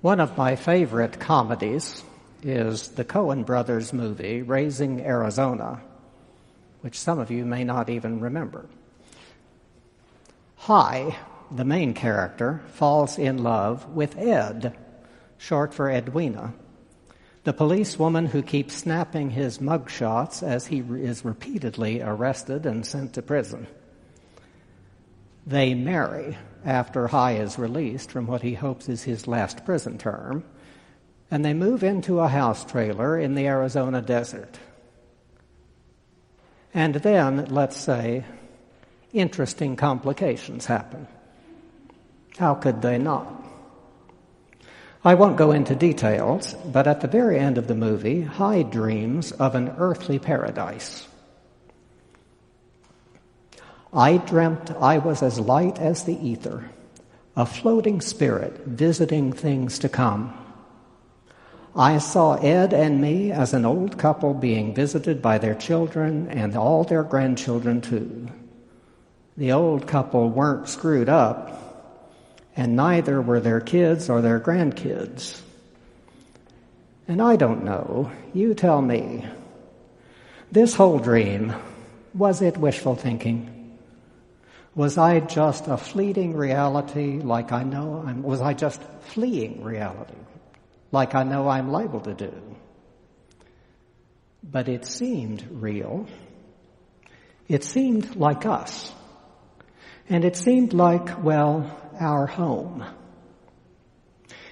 One of my favorite comedies is the Coen brothers movie, Raising Arizona, which some of you may not even remember. Hi, the main character, falls in love with Ed, short for Edwina, the policewoman who keeps snapping his mugshots as he is repeatedly arrested and sent to prison. They marry after Hi is released from what he hopes is his last prison term, and they move into a house trailer in the Arizona desert. And then, let's say, interesting complications happen. How could they not? I won't go into details, but at the very end of the movie, Hi dreams of an earthly paradise. I dreamt I was as light as the ether, a floating spirit visiting things to come. I saw Ed and me as an old couple being visited by their children and all their grandchildren too. The old couple weren't screwed up, and neither were their kids or their grandkids. And I don't know, you tell me. This whole dream, was it wishful thinking? Was I just a fleeting reality like I know I'm, was I just fleeing reality like I know I'm liable to do? But it seemed real. It seemed like us. And it seemed like, well, our home.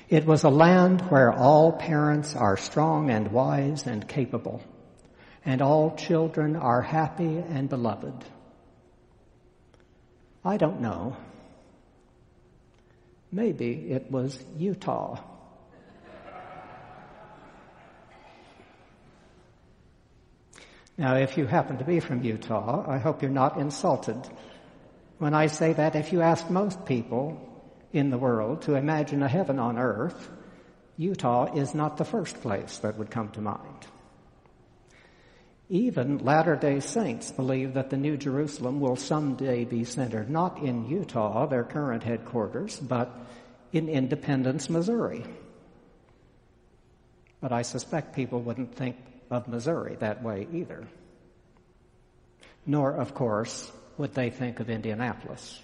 It was a land where all parents are strong and wise and capable, and all children are happy and beloved. I don't know. Maybe it was Utah. Now, if you happen to be from Utah, I hope you're not insulted when I say that if you ask most people in the world to imagine a heaven on earth, Utah is not the first place that would come to mind. Even Latter day Saints believe that the New Jerusalem will someday be centered not in Utah, their current headquarters, but in Independence, Missouri. But I suspect people wouldn't think of Missouri that way either. Nor, of course, would they think of Indianapolis.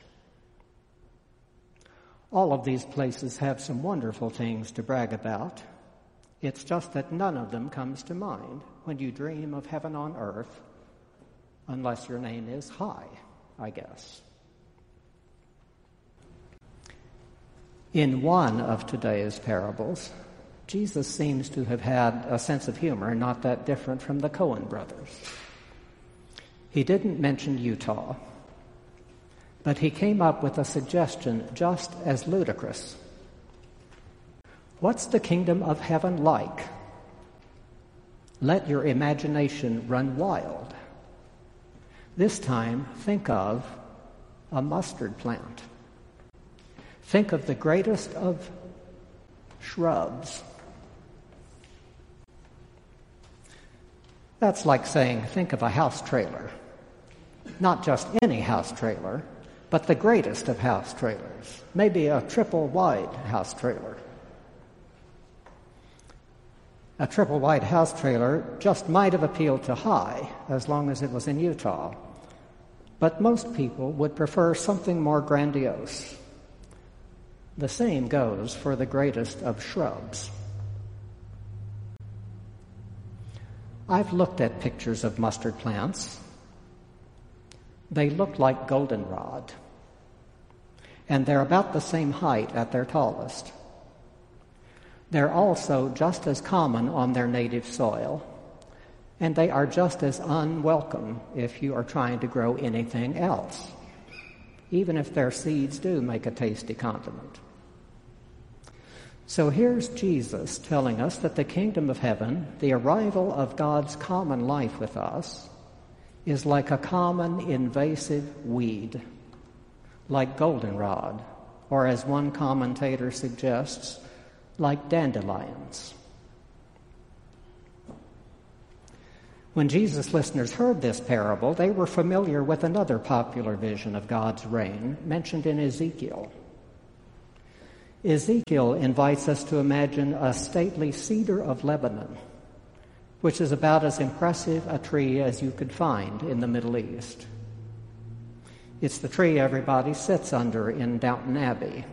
All of these places have some wonderful things to brag about, it's just that none of them comes to mind when you dream of heaven on earth, unless your name is Hi, I guess. In one of today's parables, Jesus seems to have had a sense of humor not that different from the Coen brothers. He didn't mention Utah, but he came up with a suggestion just as ludicrous. What's the kingdom of heaven like? Let your imagination run wild. This time, think of a mustard plant. Think of the greatest of shrubs. That's like saying, think of a house trailer. Not just any house trailer, but the greatest of house trailers. Maybe a triple wide house trailer a triple wide house trailer just might have appealed to Hi as long as it was in Utah. But most people would prefer something more grandiose. The same goes for the greatest of shrubs. I've looked at pictures of mustard plants. They look like goldenrod, and they're about the same height at their tallest. They're also just as common on their native soil, and they are just as unwelcome if you are trying to grow anything else, even if their seeds do make a tasty condiment. So here's Jesus telling us that the kingdom of heaven, the arrival of God's common life with us, is like a common invasive weed, like goldenrod, or as one commentator suggests, like dandelions. When Jesus' listeners heard this parable, they were familiar with another popular vision of God's reign mentioned in Ezekiel. Ezekiel invites us to imagine a stately cedar of Lebanon, which is about as impressive a tree as you could find in the Middle East. It's the tree everybody sits under in Downton Abbey.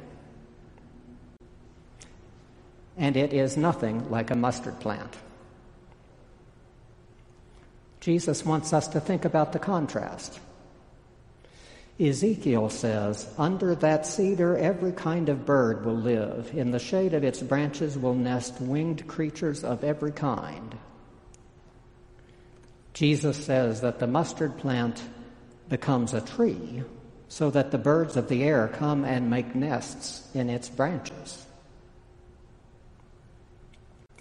And it is nothing like a mustard plant. Jesus wants us to think about the contrast. Ezekiel says, Under that cedar every kind of bird will live. In the shade of its branches will nest winged creatures of every kind. Jesus says that the mustard plant becomes a tree so that the birds of the air come and make nests in its branches.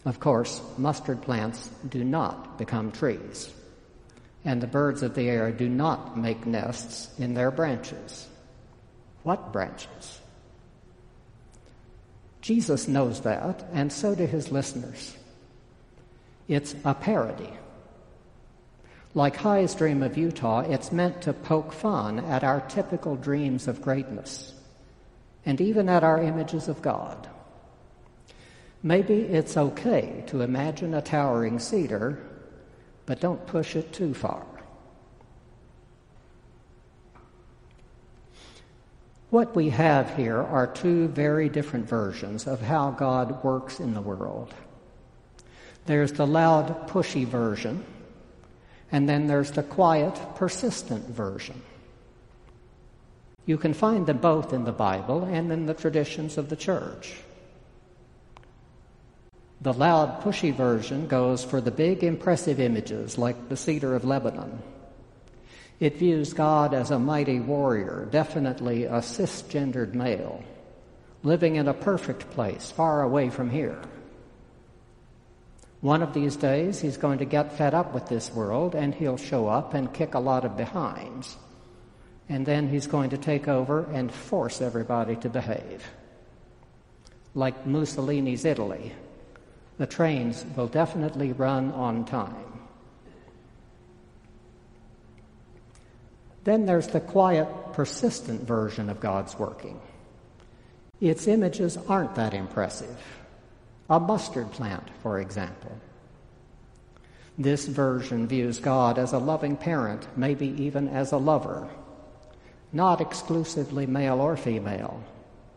Of course, mustard plants do not become trees and the birds of the air do not make nests in their branches. What branches? Jesus knows that, and so do his listeners. It's a parody. Like Hi's Dream of Utah, it's meant to poke fun at our typical dreams of greatness, and even at our images of God. Maybe it's okay to imagine a towering cedar but don't push it too far. What we have here are two very different versions of how God works in the world. There's the loud, pushy version, and then there's the quiet, persistent version. You can find them both in the Bible and in the traditions of the church. The loud, pushy version goes for the big, impressive images like the cedar of Lebanon. It views God as a mighty warrior, definitely a cisgendered male, living in a perfect place far away from here. One of these days, he's going to get fed up with this world and he'll show up and kick a lot of behinds. And then he's going to take over and force everybody to behave. Like Mussolini's Italy, the trains will definitely run on time. Then there's the quiet, persistent version of God's working. Its images aren't that impressive. A mustard plant, for example. This version views God as a loving parent, maybe even as a lover, not exclusively male or female,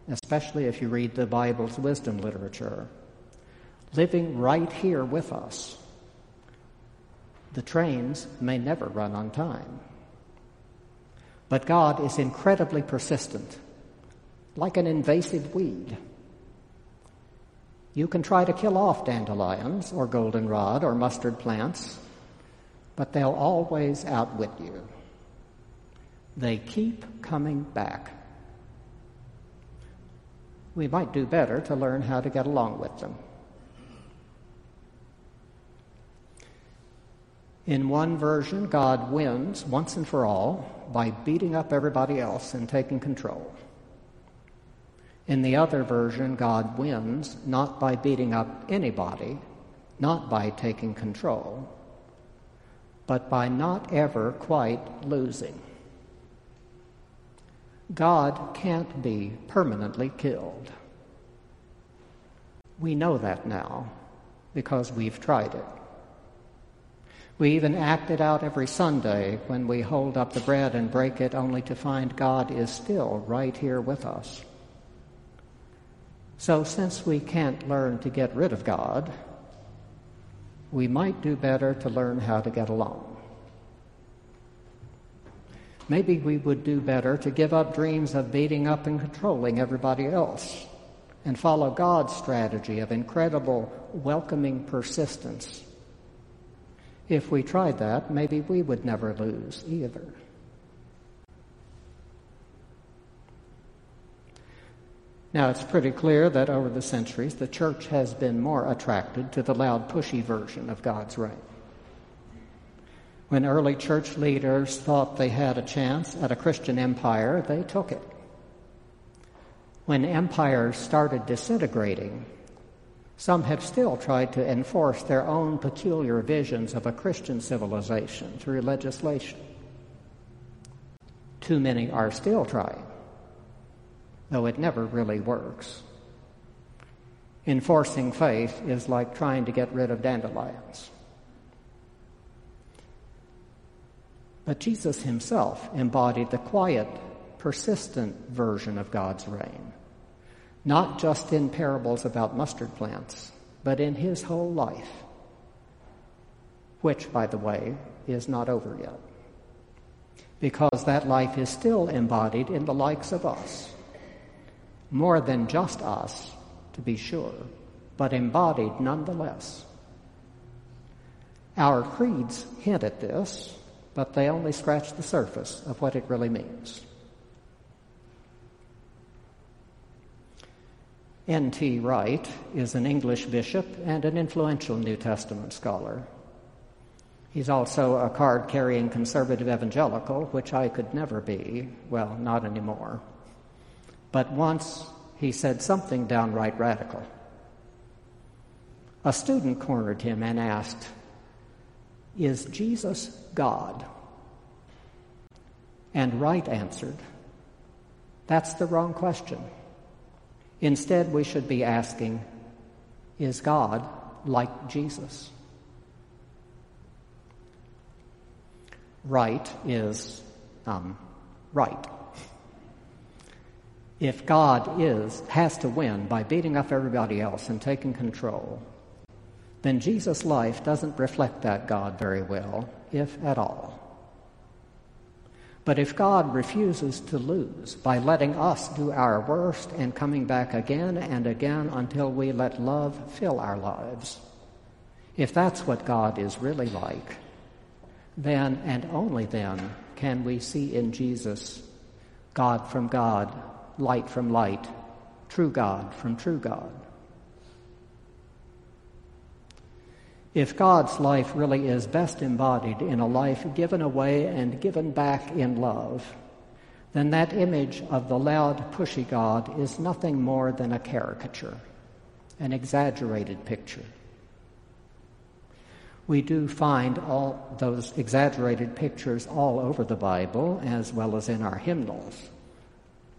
especially if you read the Bible's wisdom literature living right here with us. The trains may never run on time. But God is incredibly persistent, like an invasive weed. You can try to kill off dandelions or goldenrod or mustard plants, but they'll always outwit you. They keep coming back. We might do better to learn how to get along with them. In one version, God wins once and for all by beating up everybody else and taking control. In the other version, God wins not by beating up anybody, not by taking control, but by not ever quite losing. God can't be permanently killed. We know that now because we've tried it. We even act it out every Sunday when we hold up the bread and break it only to find God is still right here with us. So, since we can't learn to get rid of God, we might do better to learn how to get along. Maybe we would do better to give up dreams of beating up and controlling everybody else and follow God's strategy of incredible, welcoming persistence if we tried that, maybe we would never lose either. Now, it's pretty clear that over the centuries, the church has been more attracted to the loud, pushy version of God's reign. When early church leaders thought they had a chance at a Christian empire, they took it. When empires started disintegrating, some have still tried to enforce their own peculiar visions of a Christian civilization through legislation. Too many are still trying, though it never really works. Enforcing faith is like trying to get rid of dandelions. But Jesus himself embodied the quiet, persistent version of God's reign, not just in parables about mustard plants, but in his whole life, which, by the way, is not over yet. Because that life is still embodied in the likes of us. More than just us, to be sure, but embodied nonetheless. Our creeds hint at this, but they only scratch the surface of what it really means. N.T. Wright is an English bishop and an influential New Testament scholar. He's also a card carrying conservative evangelical, which I could never be. Well, not anymore. But once he said something downright radical. A student cornered him and asked, Is Jesus God? And Wright answered, That's the wrong question. Instead, we should be asking, Is God like Jesus? Wright is um, right. If God is has to win by beating up everybody else and taking control, then Jesus' life doesn't reflect that God very well, if at all. But if God refuses to lose by letting us do our worst and coming back again and again until we let love fill our lives, if that's what God is really like, then and only then can we see in Jesus God from God, light from light, true God from true God. If God's life really is best embodied in a life given away and given back in love, then that image of the loud, pushy God is nothing more than a caricature, an exaggerated picture. We do find all those exaggerated pictures all over the Bible as well as in our hymnals.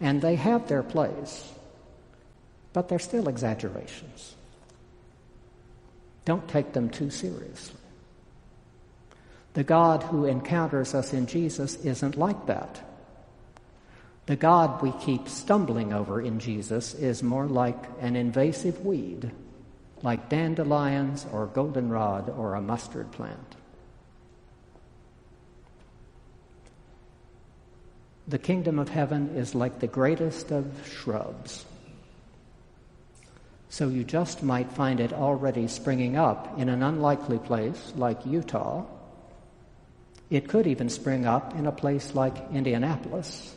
And they have their place, but they're still exaggerations. Don't take them too seriously. The God who encounters us in Jesus isn't like that. The God we keep stumbling over in Jesus is more like an invasive weed, like dandelions or goldenrod or a mustard plant. The kingdom of heaven is like the greatest of shrubs. So you just might find it already springing up in an unlikely place like Utah. It could even spring up in a place like Indianapolis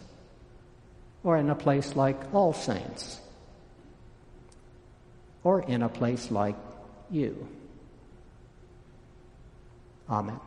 or in a place like All Saints or in a place like you. Amen.